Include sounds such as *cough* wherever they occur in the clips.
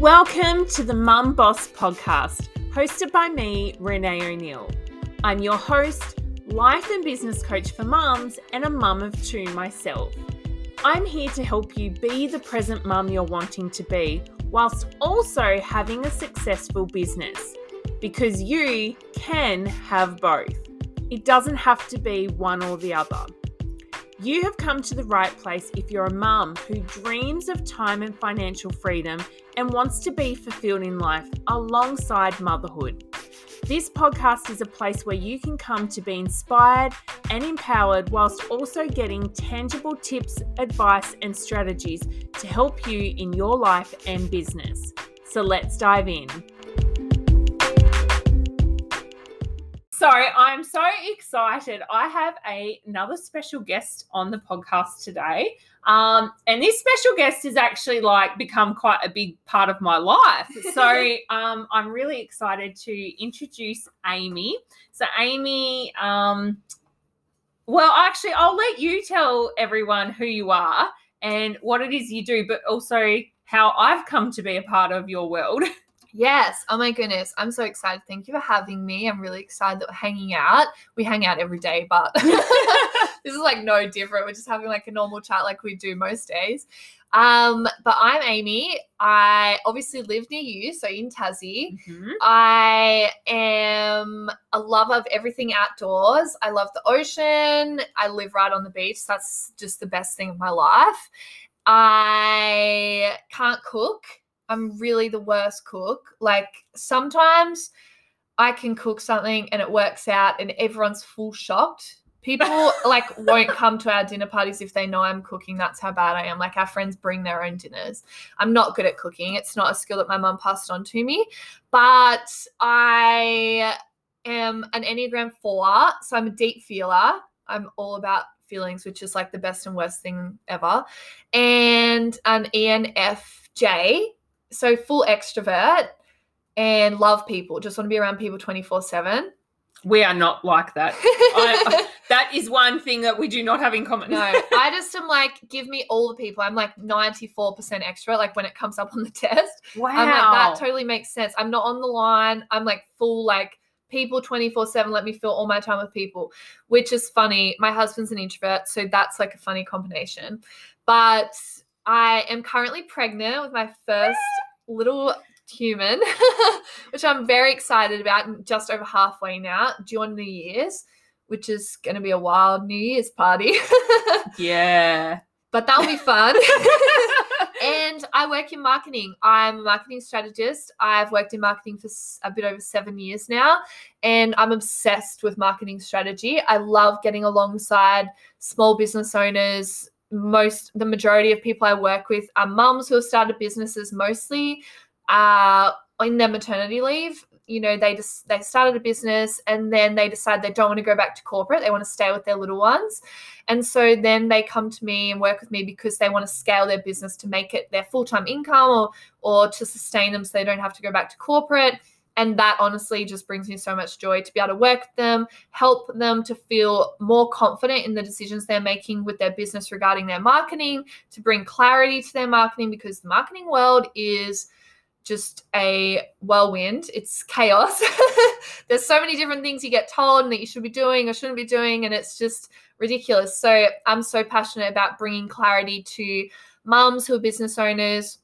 Welcome to the Mum Boss podcast, hosted by me, Renae O'Neill. I'm your host, life and business coach for mums, and a mum of two myself. I'm here to help you be the present mum you're wanting to be, whilst also having a successful business. Because you can have both. It doesn't have to be one or the other. You have come to the right place if you're a mum who dreams of time and financial freedom and wants to be fulfilled in life alongside motherhood. This podcast is a place where you can come to be inspired and empowered whilst also getting tangible tips, advice, and strategies to help you in your life and business. So let's dive in. So I'm so excited. I have a, another special guest on the podcast today. Um, and this special guest has actually like become quite a big part of my life. *laughs* So um, I'm really excited to introduce Amy. So Amy, um, well, actually, I'll let you tell everyone who you are and what it is you do, but also how I've come to be a part of your world. *laughs* Yes. Oh my goodness. I'm so excited. Thank you for having me. I'm really excited that we're hanging out. We hang out every day, but *laughs* this is like no different. We're just having like a normal chat like we do most days. Um, but I'm Amy. I obviously live near you, so in Tassie. Mm-hmm. I am a lover of everything outdoors. I love the ocean. I live right on the beach. That's just the best thing of my life. I can't cook. I'm really the worst cook. Like sometimes I can cook something and it works out and everyone's full shocked. People *laughs* like won't come to our dinner parties if they know I'm cooking. That's how bad I am. Like our friends bring their own dinners. I'm not good at cooking. It's not a skill that my mum passed on to me, but I am an Enneagram 4, so I'm a deep feeler. I'm all about feelings, which is like the best and worst thing ever. And an ENFJ, so full extrovert and love people. Just want to be around people 24 7. We are not like that. I, *laughs* that is one thing that we do not have in common. No, I just am like, give me all the people. I'm like 94% extrovert, like when it comes up on the *laughs* test. wow. I'm like, that totally makes sense. I'm not on the line. I'm like full, like, people 24 7 let me fill all my time with people which is funny my husband's an introvert so that's like a funny combination but i am currently pregnant with my first little human *laughs* which i'm very excited about and just over halfway now during new year's which is going to be a wild new year's party *laughs* yeah. but that'll be fun *laughs* and I work in marketing. I'm a marketing strategist. I've worked in marketing for a bit over seven years now, and I'm obsessed with marketing strategy. I love getting alongside small business owners. Most, the majority of people I work with are mums who have started businesses, mostly uh, in their maternity leave. You know, they just they started a business and then they decide they don't want to go back to corporate. They want to stay with their little ones. And so then they come to me and work with me because they want to scale their business to make it their full-time income or or to sustain them so they don't have to go back to corporate. And that honestly just brings me so much joy to be able to work with them, help them to feel more confident in the decisions they're making with their business regarding their marketing, to bring clarity to their marketing because the marketing world is just a whirlwind. It's chaos. *laughs* There's so many different things you get told that you should be doing or shouldn't be doing, and it's just ridiculous. So I'm so passionate about bringing clarity to mums who are business owners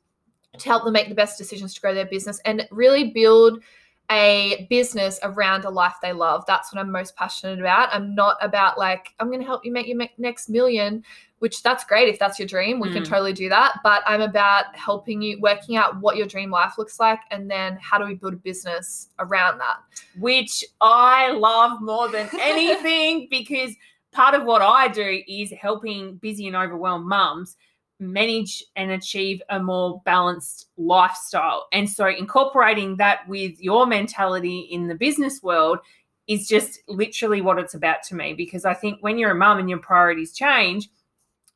to help them make the best decisions to grow their business and really build a business around a life they love. That's what I'm most passionate about. I'm not about like I'm going to help you make your next million, which that's great if that's your dream. We can Mm. totally do that, but I'm about helping you working out what your dream life looks like and then how do we build a business around that. Which I love more than *laughs* anything because part of what I do is helping busy and overwhelmed mums manage and achieve a more balanced lifestyle. And so incorporating that with your mentality in the business world is just literally what it's about to me because I think when you're a mum and your priorities change,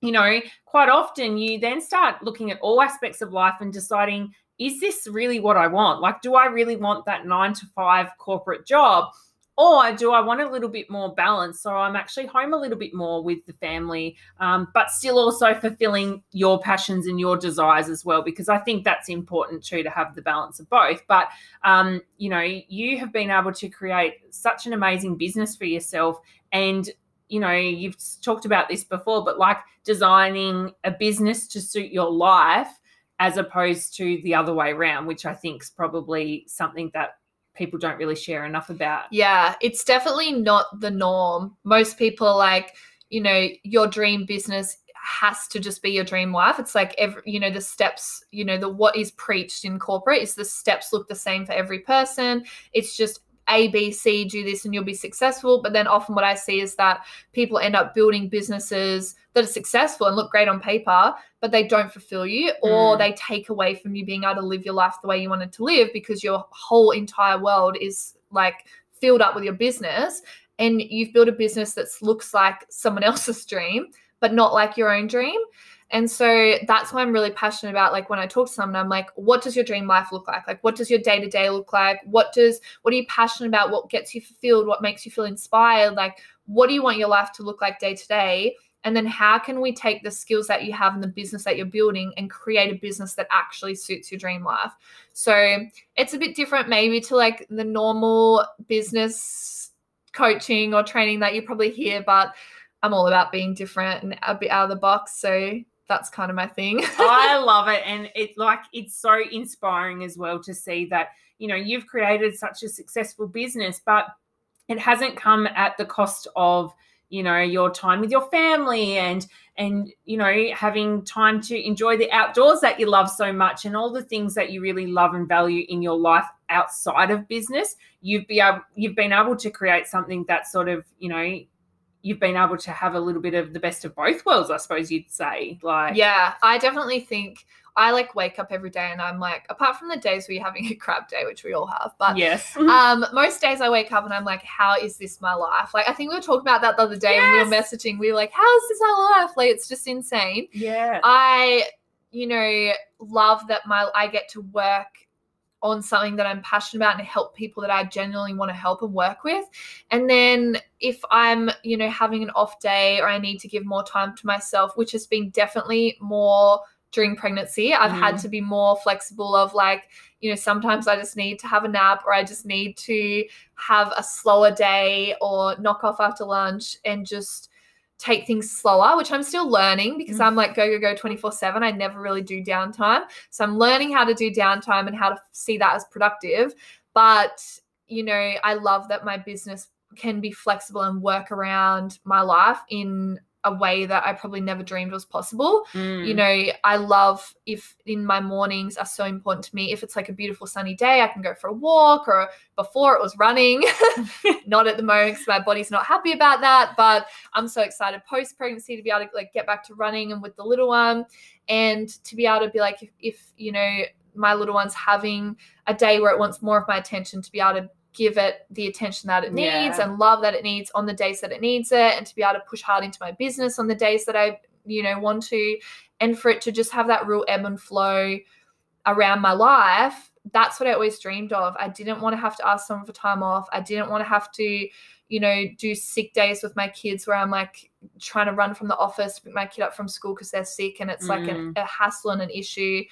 you know, quite often you then start looking at all aspects of life and deciding, is this really what I want? Like, do I really want that nine to five corporate job? Or do I want a little bit more balance? So I'm actually home a little bit more with the family, um, but still also fulfilling your passions and your desires as well, because I think that's important too to have the balance of both. But, um, you know, you have been able to create such an amazing business for yourself. And, you know, you've talked about this before, but like designing a business to suit your life as opposed to the other way around, which I think is probably something that people don't really share enough about. Yeah, it's definitely not the norm. Most people are like, you know, your dream business has to just be your dream life. It's like every, you know, the steps, you know, the what is preached in corporate is the steps look the same for every person. It's just a, B, C, do this and you'll be successful. But then often what I see is that people end up building businesses that are successful and look great on paper, but they don't fulfill you or mm. they take away from you being able to live your life the way you wanted to live because your whole entire world is like filled up with your business and you've built a business that looks like someone *laughs* else's dream, but not like your own dream. And so that's why I'm really passionate about like when I talk to someone, I'm like, what does your dream life look like? Like what does your day-to-day look like? What does what are you passionate about? What gets you fulfilled? What makes you feel inspired? Like what do you want your life to look like day to day? And then how can we take the skills that you have in the business that you're building and create a business that actually suits your dream life? So it's a bit different maybe to like the normal business coaching or training that you probably hear, but I'm all about being different and a bit out of the box. So that's kind of my thing. *laughs* I love it. And it like it's so inspiring as well to see that, you know, you've created such a successful business, but it hasn't come at the cost of you know your time with your family and and you know having time to enjoy the outdoors that you love so much and all the things that you really love and value in your life outside of business you've be able you've been able to create something that sort of you know you've been able to have a little bit of the best of both worlds, I suppose you'd say. Like, yeah, I definitely think I like wake up every day and I'm like, apart from the days where you're having a crap day, which we all have, but yes, *laughs* um, most days I wake up and I'm like, how is this my life? Like, I think we were talking about that the other day yes. when we were messaging. We were like, how is this our life? Like, it's just insane. Yeah, I, you know, love that my I get to work on something that I'm passionate about and help people that I genuinely want to help and work with. And then if I'm, you know, having an off day or I need to give more time to myself, which has been definitely more during pregnancy, I've mm. had to be more flexible of like, you know, sometimes I just need to have a nap or I just need to have a slower day or knock off after lunch and just take things slower, which I'm still learning because mm. I'm like go, go, go 24 7. I never really do downtime. So I'm learning how to do downtime and how to see that as productive. But, you know, I love that my business can be flexible and work around my life in a way that I probably never dreamed was possible. Mm. You know, I love if in my mornings are so important to me. If it's like a beautiful sunny day, I can go for a walk or before it was running. *laughs* not at the moment because my body's not happy about that, but I'm so excited post pregnancy to be able to like get back to running and with the little one and to be able to be like if, if you know my little one's having a day where it wants more of my attention to be able to give it the attention that it needs yeah. and love that it needs on the days that it needs it and to be able to push hard into my business on the days that I you know want to and for it to just have that real ebb and flow around my life that's what I always dreamed of I didn't want to have to ask someone for time off I didn't want to have to you know do sick days with my kids where I'm like trying to run from the office pick my kid up from school because they're sick and it's mm. like an, a hassle and an issue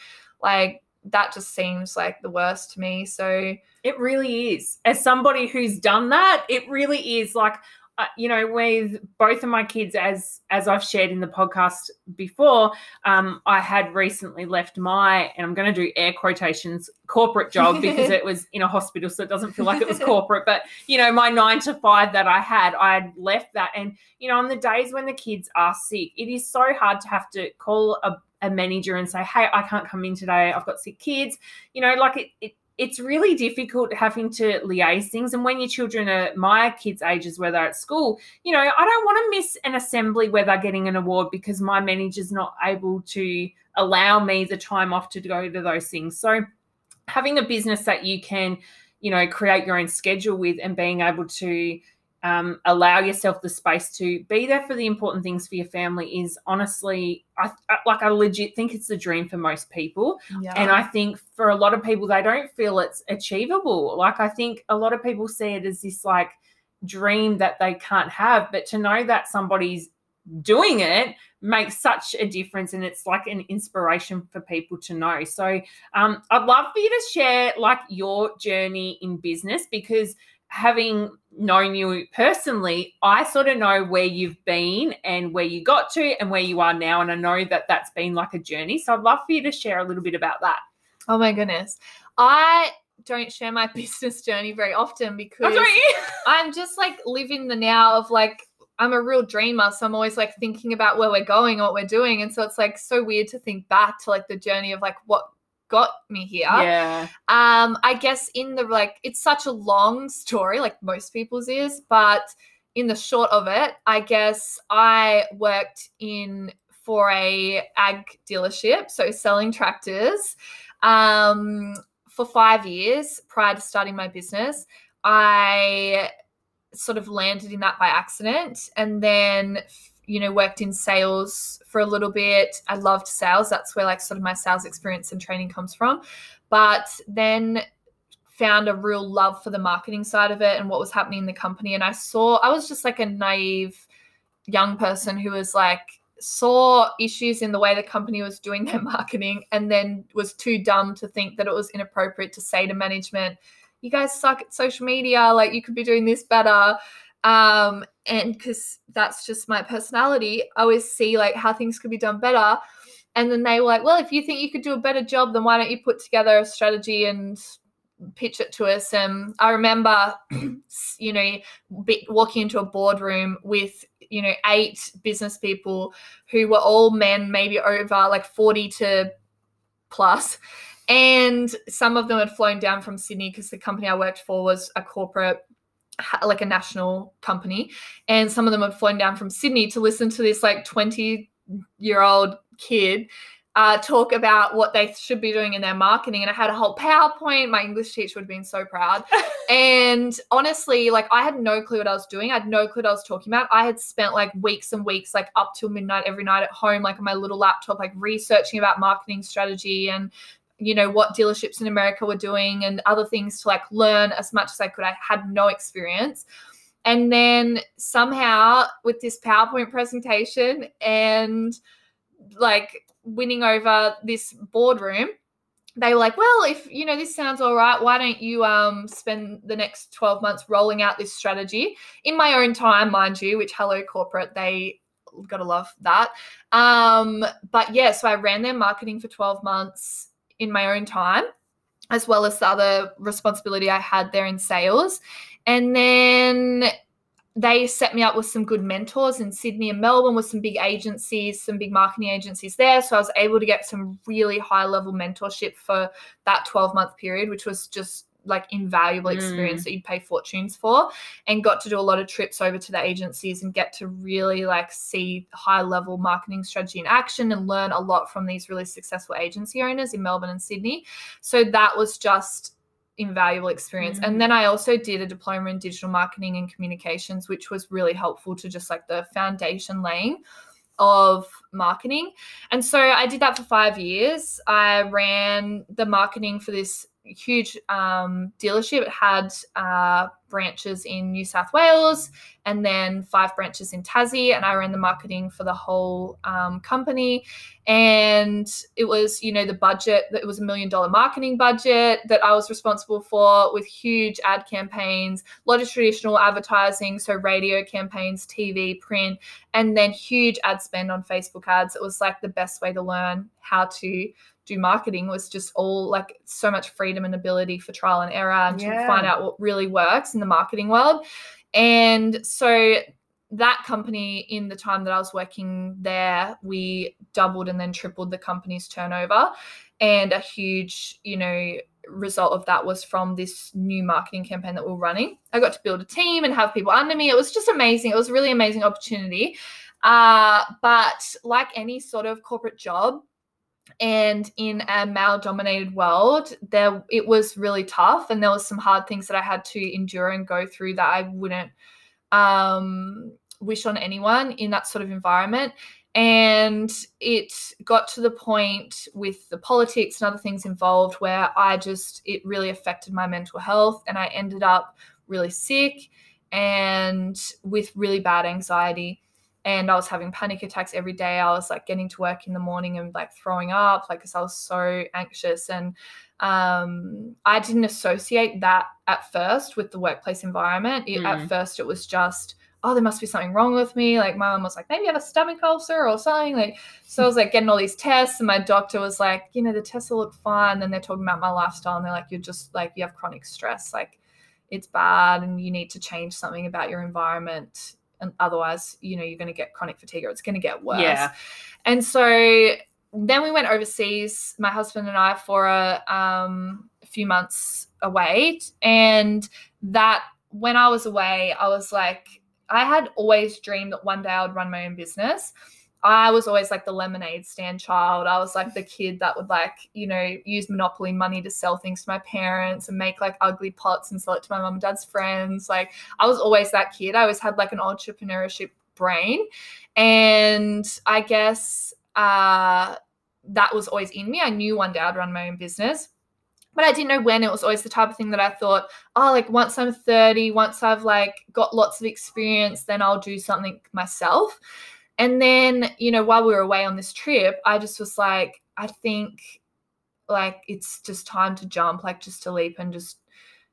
like that just seems like the worst to me. So it really is. As somebody who's done that, it really is like uh, you know with both of my kids as as i've shared in the podcast before um, i had recently left my and i'm going to do air quotations corporate job *laughs* because it was in a hospital so it doesn't feel like it was corporate but you know my nine to five that i had i had left that and you know on the days when the kids are sick it is so hard to have to call a a manager and say, hey, I can't come in today. I've got sick kids. You know, like it, it it's really difficult having to liaise things. And when your children are my kids' ages, where they're at school, you know, I don't want to miss an assembly where they're getting an award because my manager's not able to allow me the time off to go to those things. So having a business that you can, you know, create your own schedule with and being able to um, allow yourself the space to be there for the important things for your family is honestly I, like I legit think it's the dream for most people yeah. and I think for a lot of people they don't feel it's achievable like I think a lot of people see it as this like dream that they can't have. But to know that somebody's doing it makes such a difference and it's like an inspiration for people to know so um, i'd love for you to share like your journey in business because having known you personally i sort of know where you've been and where you got to and where you are now and i know that that's been like a journey. So i'd love for you to share a little bit about that. Oh my goodness. I don't share my *laughs* business journey very often because oh, *laughs* I'm just like living the now of like I'm a real dreamer, so I'm always like thinking about where we're going, what we're doing, and so it's like so weird to think back to like the journey of like what got me here. Yeah. Um, I guess in the like, it's such a long story, like most people's is, but in the short of it, I guess I worked in for a ag dealership, so selling tractors, um, for five years prior to starting my business. I sort of landed in that by accident and then you know worked in sales for a little bit. I loved sales. That's where like sort of my sales experience and training comes from. But then found a real love for the marketing side of it and what was happening in the company. And i saw i was just like a naive young person who was like saw issues in the way the company was doing their *laughs* marketing and then was too dumb to think that it was inappropriate to say to management you guys suck at social media. Like you could be doing this better um and because that's just my personality i always see like how things could be done better. And then they were like well if you think you could do a better job then why don't you put together a strategy and pitch it to us? And i remember *clears throat* you know walking into a boardroom with you know eight business people who were all men maybe over like 40 to plus. And some of them had flown down from Sydney because the company I worked for was a corporate like a national company and some of them had flown down from Sydney to listen to this like 20 year old kid uh, talk about what they should be doing in their marketing. And I had a whole PowerPoint. My English teacher would have been so proud. *laughs* and honestly, like I had no clue what I was doing. I had no clue what I was talking about. I had spent like weeks and weeks, like up till midnight every night at home, like on my little laptop, like researching about marketing strategy and you know what dealerships in America were doing and other things to like learn as much as I could. I had no experience. And then somehow with this PowerPoint presentation and like winning over this boardroom, they were like, well, if you know this sounds all right, why don't you um spend the next 12 months rolling out this strategy in my own time, mind you, which hello corporate, they gotta love that. Um, but yeah, so I ran their marketing for 12 months in my own time, as well as the other responsibility I had there in sales. And then they set me up with some good mentors in Sydney and Melbourne with some big agencies, some big marketing agencies there. So I was able to get some really high level mentorship for that 12 month period, which was just like invaluable experience mm. that you'd pay fortunes for and got to do a lot of trips over to the agencies and get to really like see high level marketing strategy in action and learn a lot from these really successful agency owners in Melbourne and Sydney. So that was just invaluable experience. Mm. And then I also did a diploma in digital marketing and communications, which was really helpful to just like the foundation laying of marketing. And so I did that for five years. I ran the marketing for this huge um, dealership. It had uh, branches in New South Wales and then five branches in Tassie. And I ran the marketing for the whole um, company. And it was, you know, the budget that it was a million dollar marketing budget that I was responsible for with huge ad campaigns, a lot of traditional advertising. So radio campaigns, TV, print, and then huge ad spend on Facebook ads. It was like the best way to learn how to do marketing was just all like so much freedom and ability for trial and error and yeah. to find out what really works in the marketing world. And so that company in the time that I was working there, we doubled and then tripled the company's turnover. And a huge, you know, result of that was from this new marketing campaign that we're running. I got to build a team and have people under me. It was just amazing. It was a really amazing opportunity. Uh, but like any sort of corporate job, and in a male dominated world there it was really tough and there was some hard things that i had to endure and go through that i wouldn't um, wish on anyone in that sort of environment. And it got to the point with the politics and other things involved where i just it really affected my mental health and i ended up really sick and with really bad anxiety and I was having panic attacks every day. I was like getting to work in the morning and like throwing up, like because I was so anxious. And um, I didn't associate that at first with the workplace environment. It, Mm. At first, it was just, oh, there must be something wrong with me. Like my mom was like, maybe you have a stomach ulcer or something. Like so, I was like getting all these tests, and my doctor was like, you know, the tests will look fine. Then they're talking about my lifestyle, and they're like, you're just like you have chronic stress, like it's bad, and you need to change something about your environment and otherwise you know you're going to get chronic fatigue or it's going to get worse Yeah. and so then we went overseas my husband and i for a, um, a few months away and that when i was away i was like i had always dreamed that one day i would run my own business I was always like the lemonade stand child. I was like the kid that would like, you know, use monopoly money to sell things to my parents and make like ugly pots and sell it to my mum and dad's friends. Like I was always that kid. I always had like an entrepreneurship brain. And I guess uh that was always in me. I knew one day I'd run my own business. But I didn't know when. It was always the type of thing that I thought, oh, like once I'm 30, once I've like got lots of experience, then I'll do something myself. And then, you know, while we were away on this trip, I just was like, I think like it's just time to jump, like just to leap and just,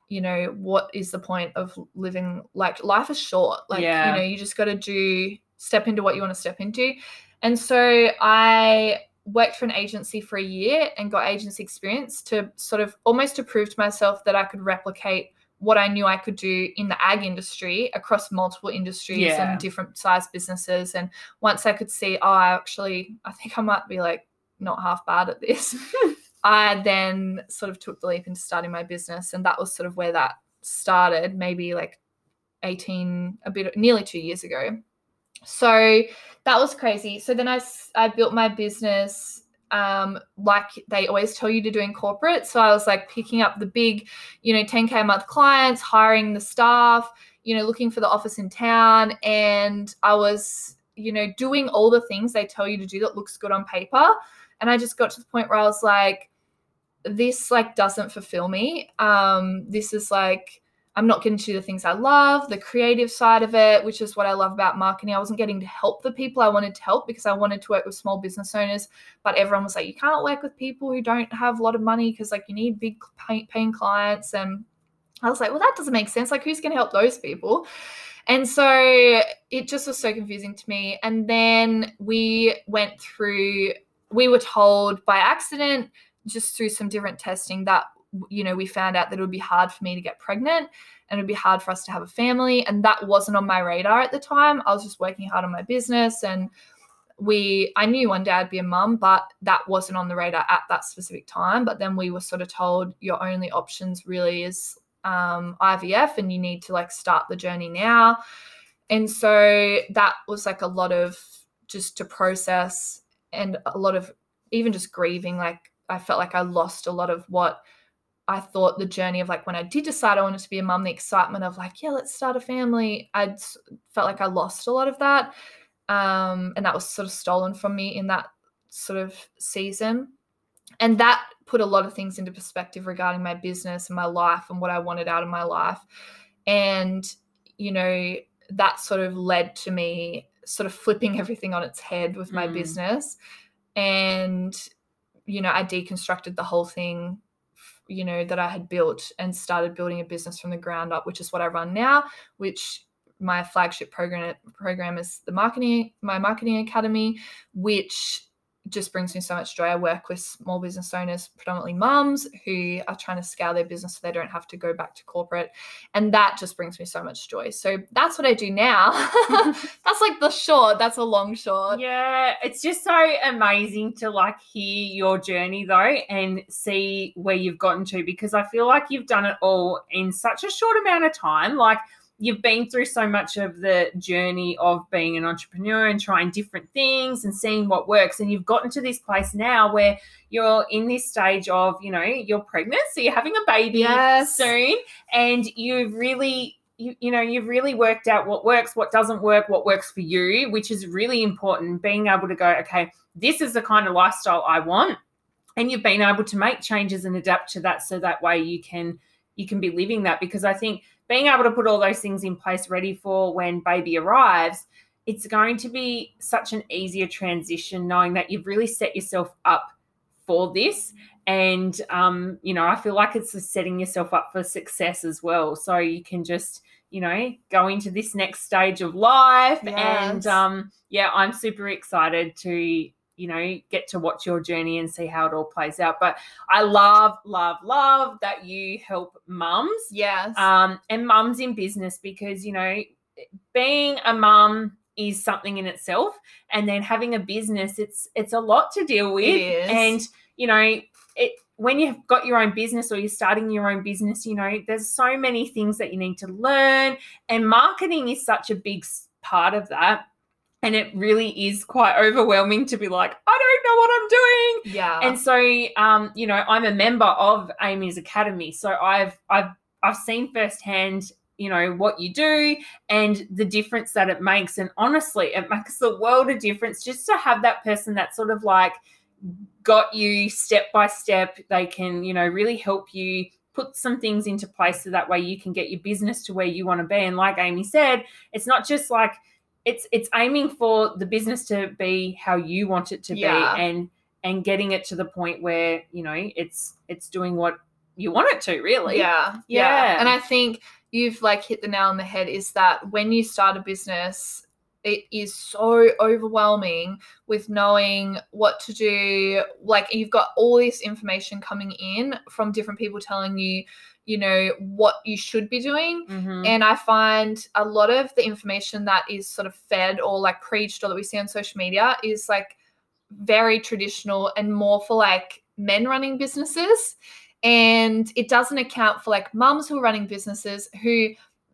you know, what is the point of living like life is short. Like, Yeah. you know, you just got to do step into what you want to step into. And so I worked for an agency for a year and got agency experience to sort of almost to prove to myself that I could replicate what I knew I could do in the ag industry across multiple industries Yeah. and different size businesses. And once I could see, oh, I actually, I think I might be like not half bad at this, *laughs* I then sort of took the leap into starting my business. And that was sort of where that started, maybe like 18, a bit, nearly two years ago. So that was crazy. So then I, I built my business um, like they always tell you to do in corporate. So I was like picking up the big, you know, 10K a month clients, hiring the staff, you know, looking for the office in town. And I was, you know, doing all the things they tell you to do that looks good on paper. And I just got to the point where I was like, this like doesn't fulfill me. Um, this is like, I'm not getting to do the things I love, the creative side of it, which is what I love about marketing. I wasn't getting to help the people I wanted to help because I wanted to work with small business owners, but everyone was like, you can't work with people who don't have a lot of money because like you need big paying clients. And I was like, well, that doesn't make sense. Like, who's going to help those people? And so it just was so confusing to me. And then we went through, we were told by accident, just through some different testing, that, you know, we found out that it would be hard for me to get pregnant and it would be hard for us to have a family. And that wasn't on my radar at the time. I was just working hard on my business and we I knew one day I'd be a mum, but that wasn't on the radar at that specific time. But then we were sort of told your only options really is um, IVF, and you need to like start the journey now. And so that was like a lot of just to process and a lot of even just grieving. Like I felt like I lost a lot of what I thought the journey of like when I did decide I wanted to be a mum, the excitement of like, yeah, let's start a family. I felt like I lost a lot of that. Um, and that was sort of stolen from me in that sort of season. And that put a lot of things into perspective regarding my business and my life and what I wanted out of my life. And, you know, that sort of led to me sort of flipping *laughs* everything on its head with my Mm. business. And, you know, I deconstructed the whole thing you know that I had built and started building a business from the ground up, which is what I run now, which my flagship program program is the marketing my marketing academy, which just brings me so much joy. I work with small business owners, predominantly mums, who are trying to scale their business so they don't have to go back to corporate. And that just brings me so much joy. So that's what I do now. *laughs* *laughs* that's like the short, that's a long short. Yeah, it's just so amazing to like hear your journey though and see where you've gotten to because I feel like you've done it all in such a short amount of time. Like you've been through so much of the journey of being an entrepreneur and trying different things and seeing what works and you've gotten to this place now where you're in this stage of, you know, you're pregnant, so you're having a baby Yes. soon and you've really you, you know you've really worked out what works what doesn't work what works for you which is really important being able to go okay this is the kind of lifestyle i want and you've been able to make changes and adapt to that so that way you can you can be living that because i think being able to put all those things in place ready for when baby arrives, it's going to be such an easier transition knowing that you've really set yourself up for this. And, um, you know, I feel like it's just setting yourself up for success as well. So you can just, you know, go into this next stage of life. Yes. And, um, yeah, I'm super excited to you know get to watch your journey and see how it all plays out but i love love love that you help mums Yes. um, and mums in business because you know being a mum is something in itself and then having a business it's it's a lot to deal with is. and you know it when you've got your own business or you're starting your own business you know there's so many things that you need to learn and marketing is such a big part of that and it really is quite overwhelming to be like i don't know what i'm doing. Yeah. and so um you know i'm a member of amy's academy so i've i've i've seen firsthand you know what you do and the difference that it makes. And honestly it makes the world a difference just to have that person that sort of like got you step by step. They can you know really help you put some things into place so that way you can get your business to where you want to be. And like amy said it's not just like it's it's aiming for the business to be how you want it to Yeah. be and and getting it to the point where you know it's it's doing what you want it to really Yeah, Yeah. And I think you've like hit the nail on the head is that when you start a business, it is so overwhelming with knowing what to do. Like you've got all this information coming in from different people telling you, you know, what you should be doing. Mhm. And I find a lot of the information that is sort of fed or like preached or that we see on social media is like very traditional and more for like men running businesses. And it doesn't account for like mums who are running businesses who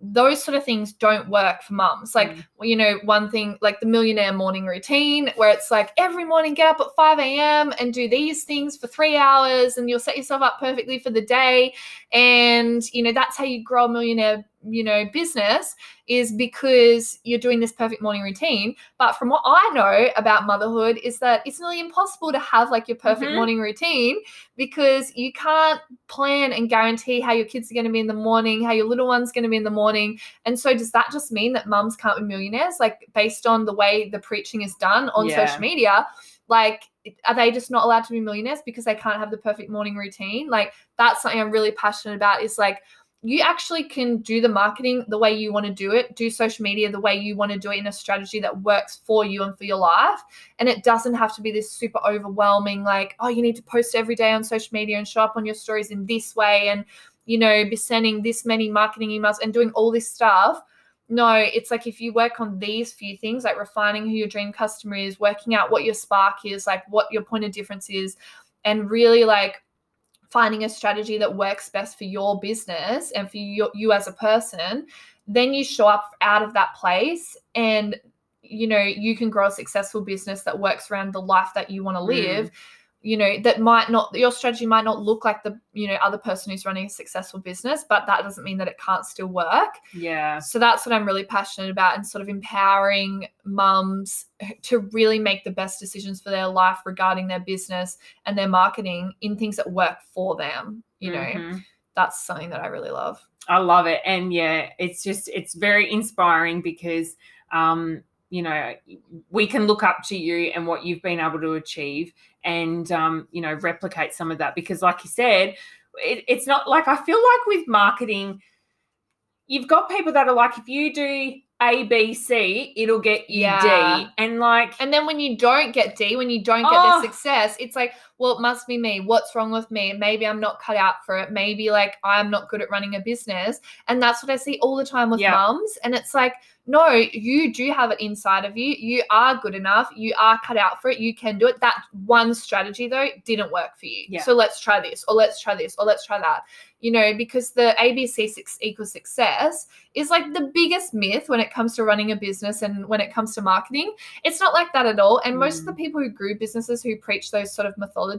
those sort of things don't work for mums. Like, Mm. you know, one thing like the millionaire morning routine, where it's like every morning get up at 5 a.m. and do these things for three hours, and you'll set yourself up perfectly for the day. And, you know, that's how you grow a millionaire, you know, business is because you're doing this perfect morning routine. But from what I know about motherhood, is that it's nearly impossible to have like your perfect Mhm. morning routine because you can't plan and guarantee how your kids are going to be in the morning, how your little one's going to be in the morning. And so, does that just mean that mums can't be millionaires, like based on the way the preaching is done on Yeah. social media? Like, are they just not allowed to be millionaires because they can't have the perfect morning routine? Like, that's something I'm really passionate about. Is like, you actually can do the marketing the way you want to do it, do social media the way you want to do it in a strategy that works for you and for your life. And it doesn't have to be this super overwhelming, like, oh, you need to post every day on social media and show up on your stories in this way and, you know, be sending this many marketing emails and doing all this stuff. No, it's like if you work on these few things, like refining who your dream customer is, working out what your spark is, like what your point of difference is, and really like finding a strategy that works best for your business and for you, you as a person, then you show up out of that place and you know you can grow a successful business that works around the life that you want to mm. live you know that might not your strategy might not look like the you know other person who's running a successful business but that doesn't mean that it can't still work yeah so that's what I'm really passionate about and sort of empowering mums to really make the best decisions for their life regarding their business and their marketing in things that work for them. You know, Mhm. that's something that I really love. I love it. And yeah, it's just it's very inspiring because um, you know, we can look up to you and what you've been able to achieve and um, you know, replicate some of that because like you said, it, it's not like I feel like with marketing, you've got people that are like, if you do A, B, C, it'll get you Yeah. D. And like And then when you don't get D, when you don't get Oh. the success, it's like, well, it must be me. What's wrong with me? Maybe I'm not cut out for it. Maybe like I'm not good at running a business. And that's what I see all the time with Yeah. mums. And it's like, no, you do have it inside of you. You are good enough. You are cut out for it. You can do it. That one strategy, though, didn't work for you. Yeah. So let's try this, or let's try this, or let's try that. You know, because the ABC six equals success is like the biggest myth when it comes to running a business and when it comes to marketing. It's not like that at all. And most of the mm. people who grew businesses who preach those sort of mythologies,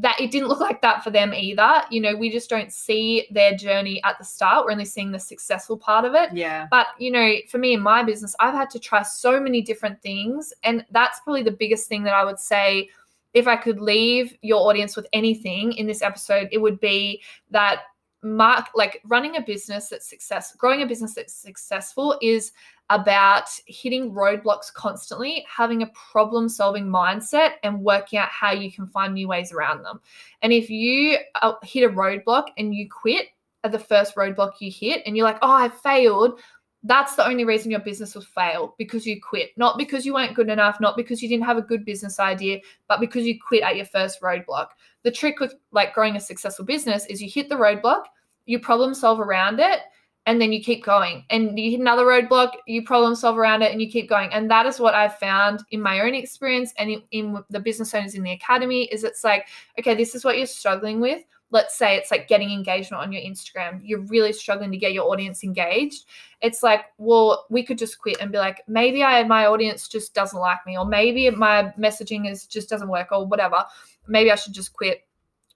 that it didn't look like that for them either. You know, we just don't see their journey at the start. We're only seeing the successful part of it. yeah. But, you know, for me in my business, I've had to try so many different things. And that's probably the biggest thing that I would say. If I could leave your audience with anything in this episode, it would be that mark like running a business that's success growing a business that's successful is about hitting roadblocks constantly having a problem solving mindset and working out how you can find new ways around them. And if you uh, hit a roadblock and you quit at the first roadblock you hit and you're like oh i failed that's the only reason your business will fail because you quit. Not because you weren't good enough not because you didn't have a good business idea but because you quit at your first roadblock the trick with like growing a successful business is you hit the roadblock you problem solve around it and then you keep going and you hit another roadblock you problem solve around it and you keep going and that is what i've found in my own experience and in, in the business owners in the academy is it's like okay this is what you're struggling with let's say it's like getting engagement on your Instagram, you're really struggling to get your audience engaged. It's like, well, we could just quit and be like, maybe I my audience just doesn't like me, or maybe my messaging is just doesn't work, or whatever. Maybe I should just quit.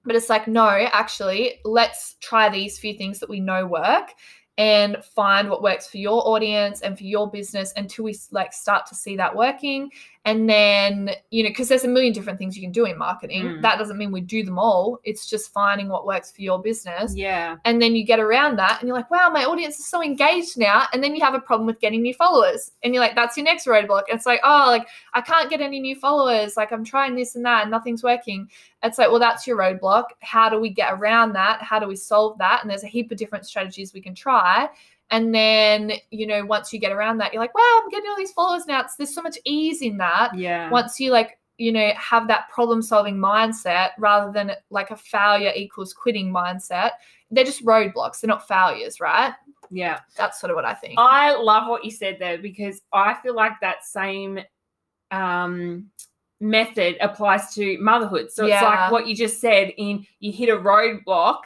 But it's like, no, actually, let's try these few things that we know work and find what works for your audience and for your business until we like start to see that working and then you know because there's a million different things you can do in marketing. Mm. that doesn't mean we do them all. It's just finding what works for your business. Yeah. And then you get around that and you're like wow my audience is so engaged now. And then you have a problem with getting new followers. And you're like that's your next roadblock. And it's like oh like i can't get any new followers. Like i'm trying this and that and nothing's working. It's like well that's your roadblock. How do we get around that? How do we solve that? And there's a heap of different strategies we can try and then, you know, once you get around that, you're like, wow, I'm getting all these followers now. It's, there's so much ease in that. Yeah. Once you like, you know, have that problem solving mindset rather than like a failure equals quitting mindset, they're just roadblocks. They're not failures, right? Yeah. That's sort of what I think. I love what you said there because I feel like that same um method applies to motherhood. So yeah. it's like what you just said in you hit a roadblock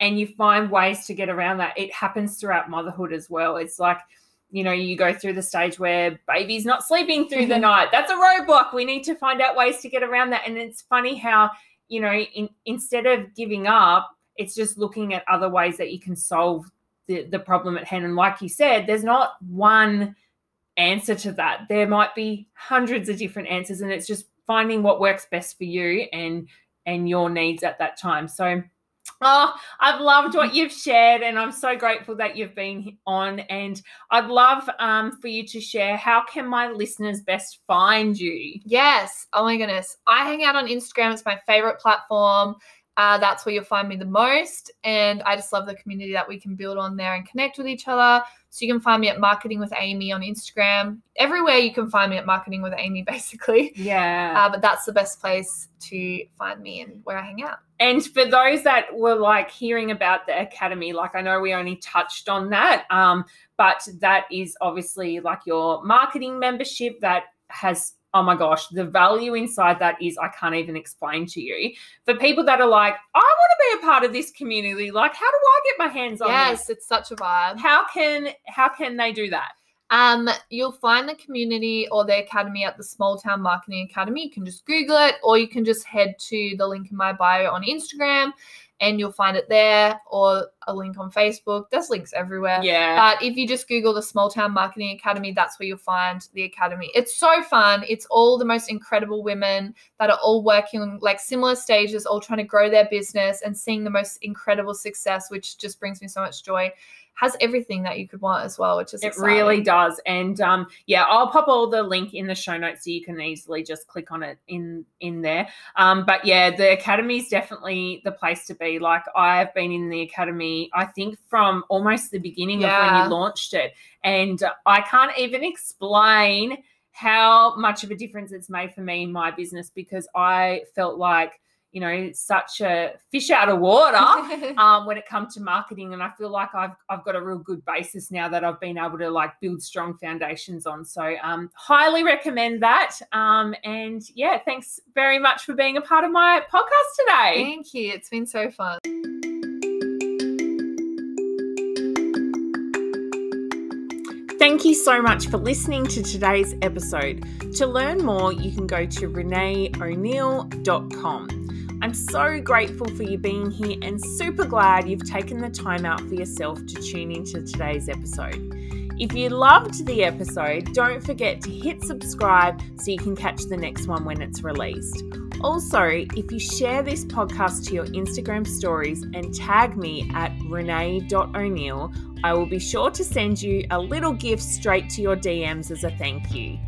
and you find ways to get around that. It happens throughout motherhood as well. It's like, you know, you go through the stage where baby's not sleeping through the mm-hmm. night. That's a roadblock. We need to find out ways to get around that. And it's funny how, you know, in, instead of giving up, it's just looking at other ways that you can solve the, the problem at hand. And like you said, there's not one answer to that. There might be hundreds of different answers, and it's just finding what works best for you and and your needs at that time. So Oh, I've loved what you've shared, and I'm so grateful that you've been on. And I'd love um, for you to share how can my listeners best find you? Yes. Oh my goodness. I hang out on Instagram. It's my favorite platform. Uh, that's where you'll find me the most. And I just love the community that we can build on there and connect with each other. So you can find me at Marketing with Amy on Instagram. Everywhere you can find me at Marketing with Amy, *laughs* basically. Yeah. Uh, but that's the best place to find me and where I hang out. And for those that were like hearing about the academy, like I know we only touched on that, um, but that is obviously like your marketing membership that has oh my gosh, the value inside that is I can't even explain to you. For people that are like, I want to be a part of this community, like how do I get my hands on yes, this? Yes, it's such a vibe. How can how can they do that? Um, you'll find the community or the academy at the Small Town Marketing Academy. You can just Google it, or you can just head to the link in my bio on Instagram and you'll find it there or a link on Facebook. There's links everywhere. Yeah. But if you just Google the Small Town Marketing Academy, that's where you'll find the academy. It's so fun. It's all the most incredible women that are all working like similar stages, all trying to grow their business and seeing the most incredible success, which just brings me so much joy has everything that you could want as well, which is it exciting. really does. And um, yeah, I'll pop all the link in the show notes so you can easily just click on it in in there. Um, but yeah, the academy is definitely the place to be. Like I've been in the academy, I think from almost the beginning yeah. of when you launched it, and I can't even explain how much of a difference it's made for me in my business because I felt like you know such a fish out of water *laughs* um, when it comes to marketing. And i feel like i've i've got a real good basis now that i've been able to like build strong foundations on. So um, highly recommend that. Um, and yeah thanks very much for being a part of my podcast today. Thank you. It's been so fun. Thank you so much for listening to today's episode. To learn more, you can go to reneeo'neill.com. I'm so grateful for you being here and super glad you've taken the time out for yourself to tune into today's episode. If you loved the episode, don't forget to hit subscribe so you can catch the next one when it's released. Also, if you share this podcast to your Instagram stories and tag me at renee.o'neill, I will be sure to send you a little gift straight to your DMs as a thank you.